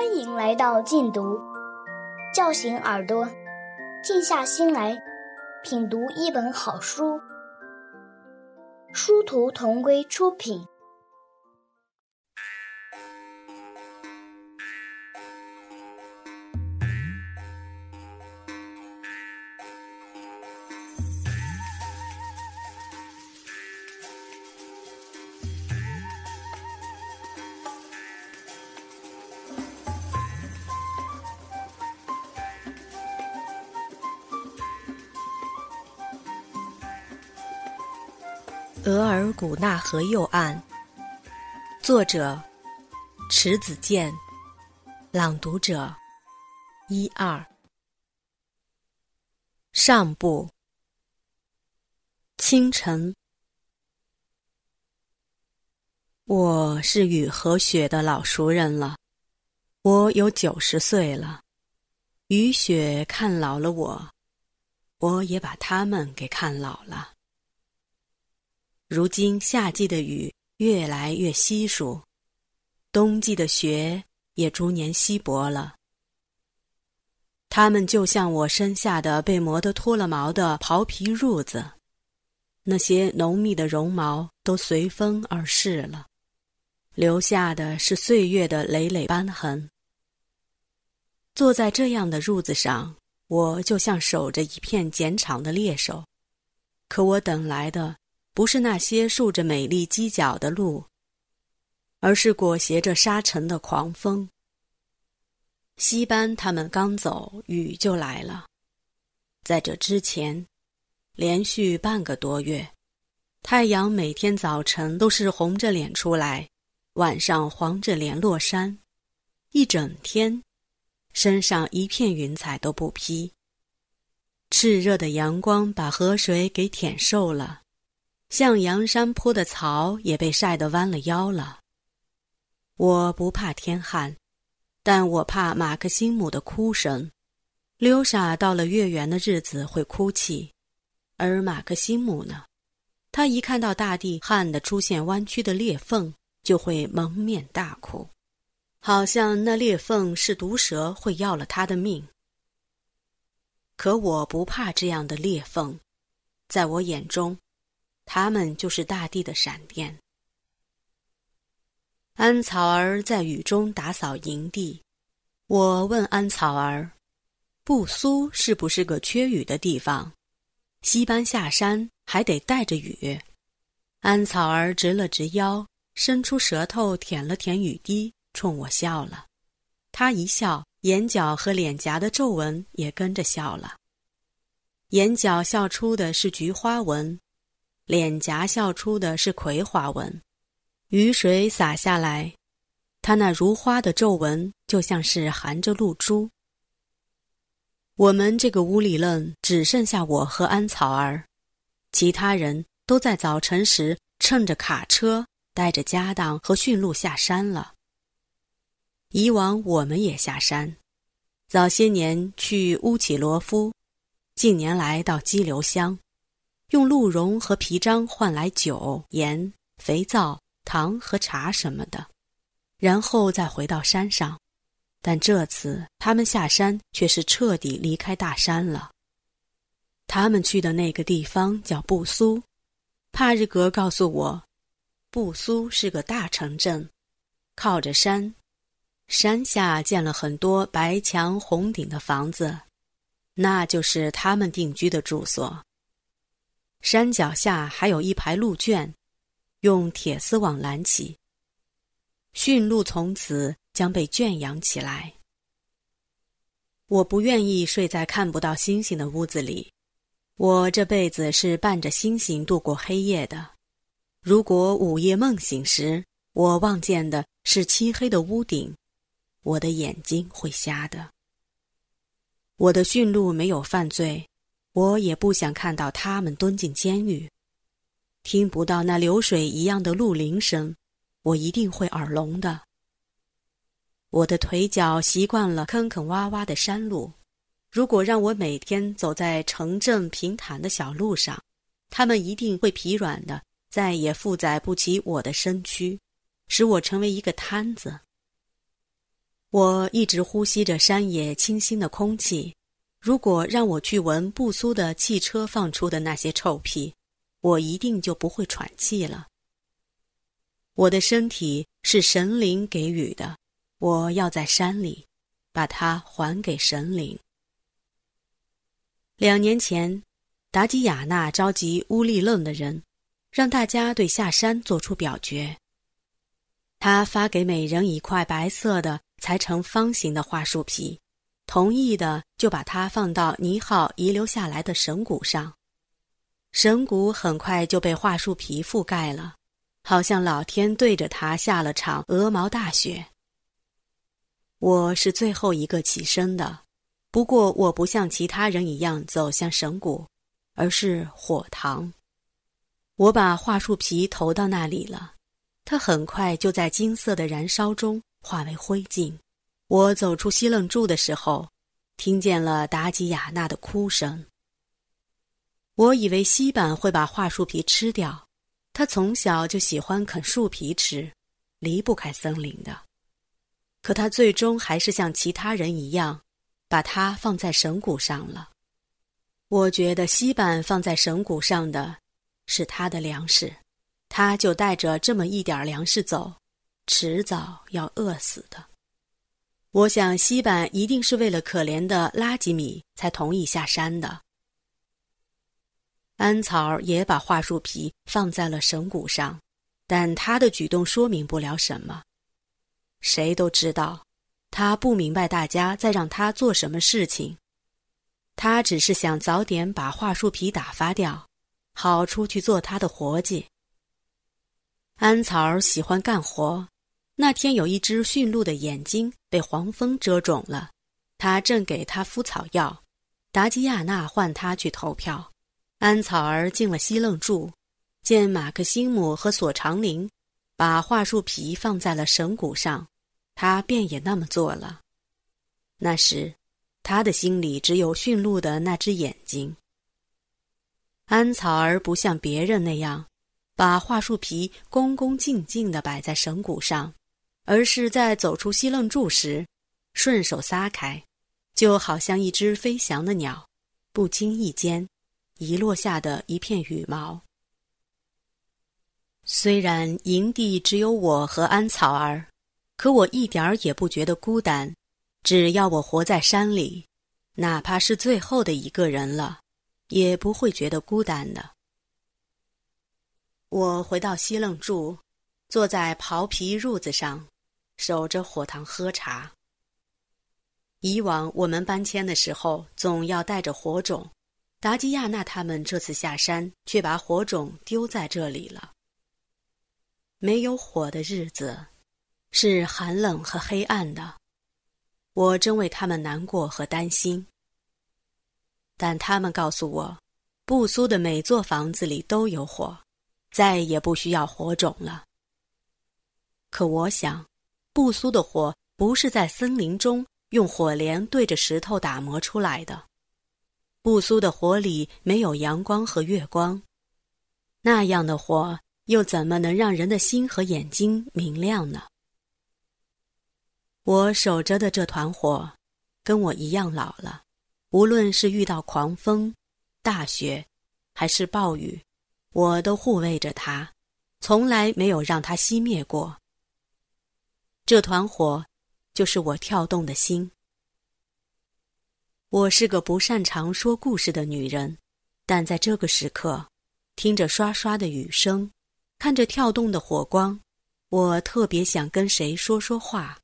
欢迎来到禁读，叫醒耳朵，静下心来品读一本好书。殊途同归出品。额尔古纳河右岸，作者迟子建，朗读者一二。上部，清晨，我是雨和雪的老熟人了，我有九十岁了，雨雪看老了我，我也把他们给看老了。如今夏季的雨越来越稀疏，冬季的雪也逐年稀薄了。它们就像我身下的被磨得脱了毛的袍皮褥子，那些浓密的绒毛都随风而逝了，留下的是岁月的累累斑痕。坐在这样的褥子上，我就像守着一片碱场的猎手，可我等来的。不是那些竖着美丽犄角的路，而是裹挟着沙尘的狂风。西班他们刚走，雨就来了。在这之前，连续半个多月，太阳每天早晨都是红着脸出来，晚上黄着脸落山，一整天，身上一片云彩都不披。炽热的阳光把河水给舔瘦了。向阳山坡的草也被晒得弯了腰了。我不怕天旱，但我怕马克西姆的哭声。溜莎到了月圆的日子会哭泣，而马克西姆呢？他一看到大地旱得出现弯曲的裂缝，就会蒙面大哭，好像那裂缝是毒蛇会要了他的命。可我不怕这样的裂缝，在我眼中。他们就是大地的闪电。安草儿在雨中打扫营地，我问安草儿：“布苏是不是个缺雨的地方？西班下山还得带着雨。”安草儿直了直腰，伸出舌头舔了舔雨滴，冲我笑了。他一笑，眼角和脸颊的皱纹也跟着笑了。眼角笑出的是菊花纹。脸颊笑出的是葵花纹，雨水洒下来，他那如花的皱纹就像是含着露珠。我们这个屋里愣只剩下我和安草儿，其他人都在早晨时乘着卡车，带着家当和驯鹿下山了。以往我们也下山，早些年去乌起罗夫，近年来到激流乡。用鹿茸和皮张换来酒、盐、肥皂、糖和茶什么的，然后再回到山上。但这次他们下山却是彻底离开大山了。他们去的那个地方叫布苏，帕日格告诉我，布苏是个大城镇，靠着山，山下建了很多白墙红顶的房子，那就是他们定居的住所。山脚下还有一排鹿圈，用铁丝网拦起。驯鹿从此将被圈养起来。我不愿意睡在看不到星星的屋子里，我这辈子是伴着星星度过黑夜的。如果午夜梦醒时，我望见的是漆黑的屋顶，我的眼睛会瞎的。我的驯鹿没有犯罪。我也不想看到他们蹲进监狱，听不到那流水一样的鹿铃声，我一定会耳聋的。我的腿脚习惯了坑坑洼洼的山路，如果让我每天走在城镇平坦的小路上，他们一定会疲软的，再也负载不起我的身躯，使我成为一个瘫子。我一直呼吸着山野清新的空气。如果让我去闻布苏的汽车放出的那些臭屁，我一定就不会喘气了。我的身体是神灵给予的，我要在山里把它还给神灵。两年前，达吉亚纳召集乌力楞的人，让大家对下山做出表决。他发给每人一块白色的裁成方形的桦树皮，同意的就把它放到尼号遗留下来的神骨上。神骨很快就被桦树皮覆盖了，好像老天对着他下了场鹅毛大雪。我是最后一个起身的，不过我不像其他人一样走向神骨，而是火塘。我把桦树皮投到那里了。它很快就在金色的燃烧中化为灰烬。我走出西楞柱的时候，听见了达吉亚娜的哭声。我以为西板会把桦树皮吃掉，他从小就喜欢啃树皮吃，离不开森林的。可他最终还是像其他人一样，把它放在神谷上了。我觉得西板放在神谷上的，是他的粮食。他就带着这么一点粮食走，迟早要饿死的。我想西板一定是为了可怜的拉吉米才同意下山的。安草也把桦树皮放在了神骨上，但他的举动说明不了什么。谁都知道，他不明白大家在让他做什么事情。他只是想早点把桦树皮打发掉，好出去做他的活计。安草喜欢干活。那天有一只驯鹿的眼睛被黄蜂蛰肿了，他正给它敷草药。达基亚娜唤他去投票。安草儿进了西楞柱，见马克西姆和索长林把桦树皮放在了神骨上，他便也那么做了。那时，他的心里只有驯鹿的那只眼睛。安草儿不像别人那样。把桦树皮恭恭敬敬地摆在神骨上，而是在走出西楞柱时，顺手撒开，就好像一只飞翔的鸟，不经意间遗落下的一片羽毛。虽然营地只有我和安草儿，可我一点儿也不觉得孤单。只要我活在山里，哪怕是最后的一个人了，也不会觉得孤单的。我回到西楞柱，坐在刨皮褥子上，守着火塘喝茶。以往我们搬迁的时候，总要带着火种。达基亚娜他们这次下山，却把火种丢在这里了。没有火的日子，是寒冷和黑暗的。我真为他们难过和担心。但他们告诉我，布苏的每座房子里都有火。再也不需要火种了。可我想，不苏的火不是在森林中用火镰对着石头打磨出来的。不苏的火里没有阳光和月光，那样的火又怎么能让人的心和眼睛明亮呢？我守着的这团火，跟我一样老了。无论是遇到狂风、大雪，还是暴雨。我都护卫着它，从来没有让它熄灭过。这团火，就是我跳动的心。我是个不擅长说故事的女人，但在这个时刻，听着刷刷的雨声，看着跳动的火光，我特别想跟谁说说话。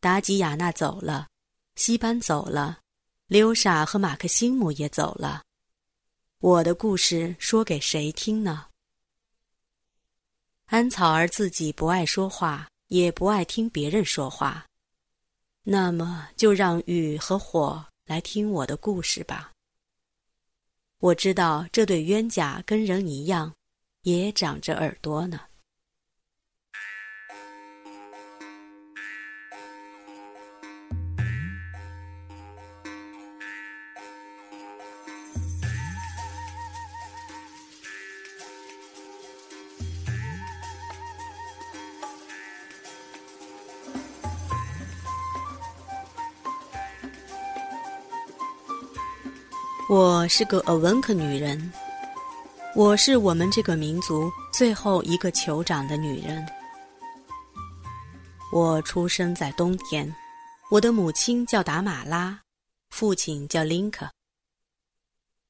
达吉亚娜走了，西班走了，刘莎和马克西姆也走了。我的故事说给谁听呢？安草儿自己不爱说话，也不爱听别人说话，那么就让雨和火来听我的故事吧。我知道这对冤家跟人一样，也长着耳朵呢。我是个阿文克女人，我是我们这个民族最后一个酋长的女人。我出生在冬天，我的母亲叫达马拉，父亲叫林克。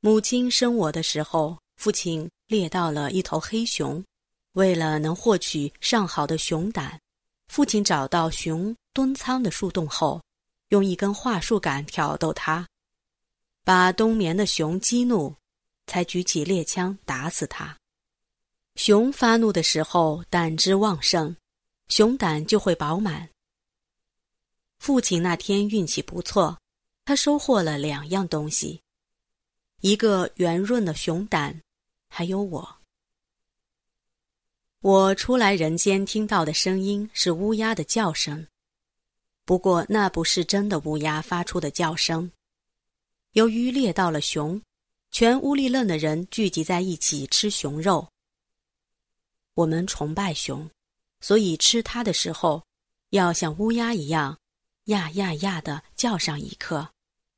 母亲生我的时候，父亲猎到了一头黑熊，为了能获取上好的熊胆，父亲找到熊蹲仓的树洞后，用一根桦树杆挑逗它。把冬眠的熊激怒，才举起猎枪打死它。熊发怒的时候胆汁旺盛，熊胆就会饱满。父亲那天运气不错，他收获了两样东西：一个圆润的熊胆，还有我。我出来人间听到的声音是乌鸦的叫声，不过那不是真的乌鸦发出的叫声。由于猎到了熊，全乌力楞的人聚集在一起吃熊肉。我们崇拜熊，所以吃它的时候，要像乌鸦一样，呀呀呀的叫上一刻，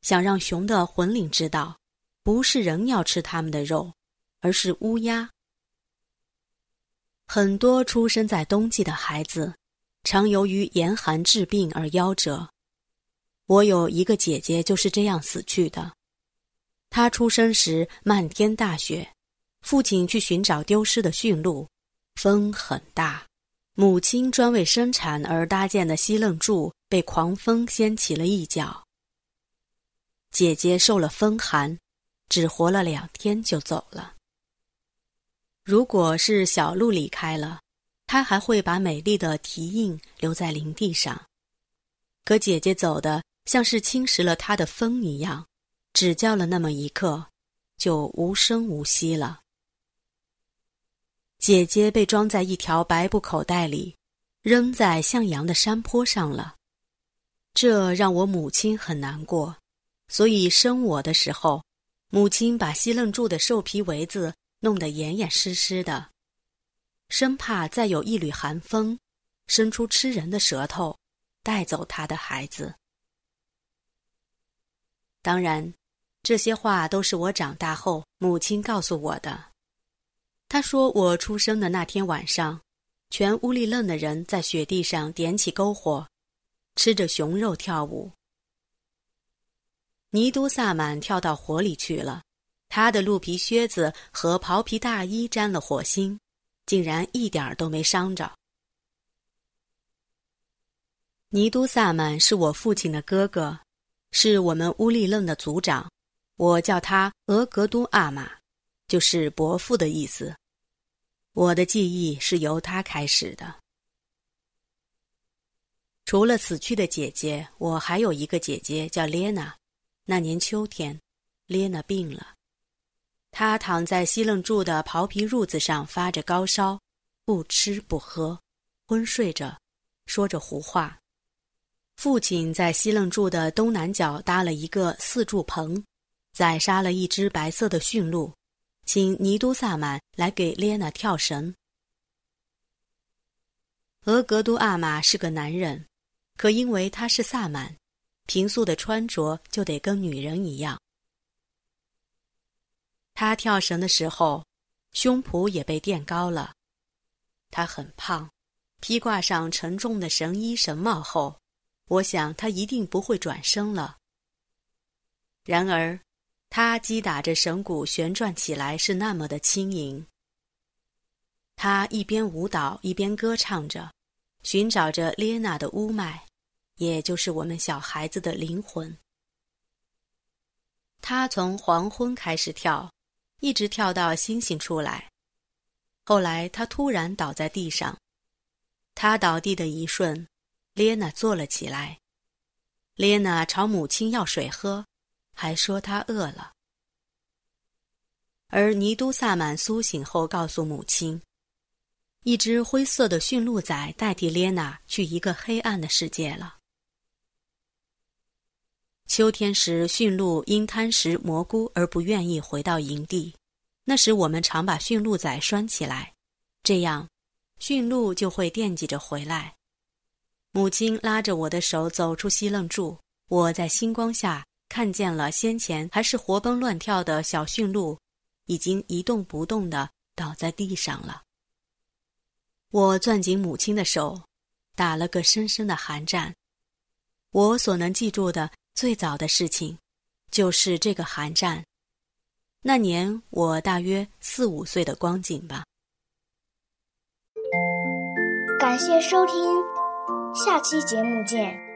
想让熊的魂灵知道，不是人要吃他们的肉，而是乌鸦。很多出生在冬季的孩子，常由于严寒治病而夭折。我有一个姐姐就是这样死去的。她出生时漫天大雪，父亲去寻找丢失的驯鹿，风很大，母亲专为生产而搭建的西楞柱被狂风掀起了一角。姐姐受了风寒，只活了两天就走了。如果是小鹿离开了，它还会把美丽的蹄印留在林地上，可姐姐走的。像是侵蚀了他的风一样，只叫了那么一刻，就无声无息了。姐姐被装在一条白布口袋里，扔在向阳的山坡上了。这让我母亲很难过，所以生我的时候，母亲把西楞柱的兽皮围子弄得严严实实的，生怕再有一缕寒风，伸出吃人的舌头，带走她的孩子。当然，这些话都是我长大后母亲告诉我的。她说，我出生的那天晚上，全乌力楞的人在雪地上点起篝火，吃着熊肉跳舞。尼都萨满跳到火里去了，他的鹿皮靴子和袍皮大衣沾了火星，竟然一点都没伤着。尼都萨满是我父亲的哥哥。是我们乌力楞的族长，我叫他额格都阿玛，就是伯父的意思。我的记忆是由他开始的。除了死去的姐姐，我还有一个姐姐叫列娜。那年秋天，列娜病了，她躺在西楞柱的袍皮褥子上发着高烧，不吃不喝，昏睡着，说着胡话。父亲在西楞柱的东南角搭了一个四柱棚，宰杀了一只白色的驯鹿，请尼都萨满来给列娜跳绳。俄格都阿玛是个男人，可因为他是萨满，平素的穿着就得跟女人一样。他跳绳的时候，胸脯也被垫高了。他很胖，披挂上沉重的绳衣绳帽后。我想他一定不会转生了。然而，他击打着绳骨旋转起来是那么的轻盈。他一边舞蹈一边歌唱着，寻找着列娜的乌麦，也就是我们小孩子的灵魂。他从黄昏开始跳，一直跳到星星出来。后来他突然倒在地上，他倒地的一瞬。列娜坐了起来，列娜朝母亲要水喝，还说她饿了。而尼都萨满苏醒后告诉母亲，一只灰色的驯鹿仔代替列娜去一个黑暗的世界了。秋天时，驯鹿因贪食蘑菇而不愿意回到营地，那时我们常把驯鹿仔拴起来，这样，驯鹿就会惦记着回来。母亲拉着我的手走出西楞柱，我在星光下看见了先前还是活蹦乱跳的小驯鹿，已经一动不动的倒在地上了。我攥紧母亲的手，打了个深深的寒战。我所能记住的最早的事情，就是这个寒战。那年我大约四五岁的光景吧。感谢收听，下期节目见。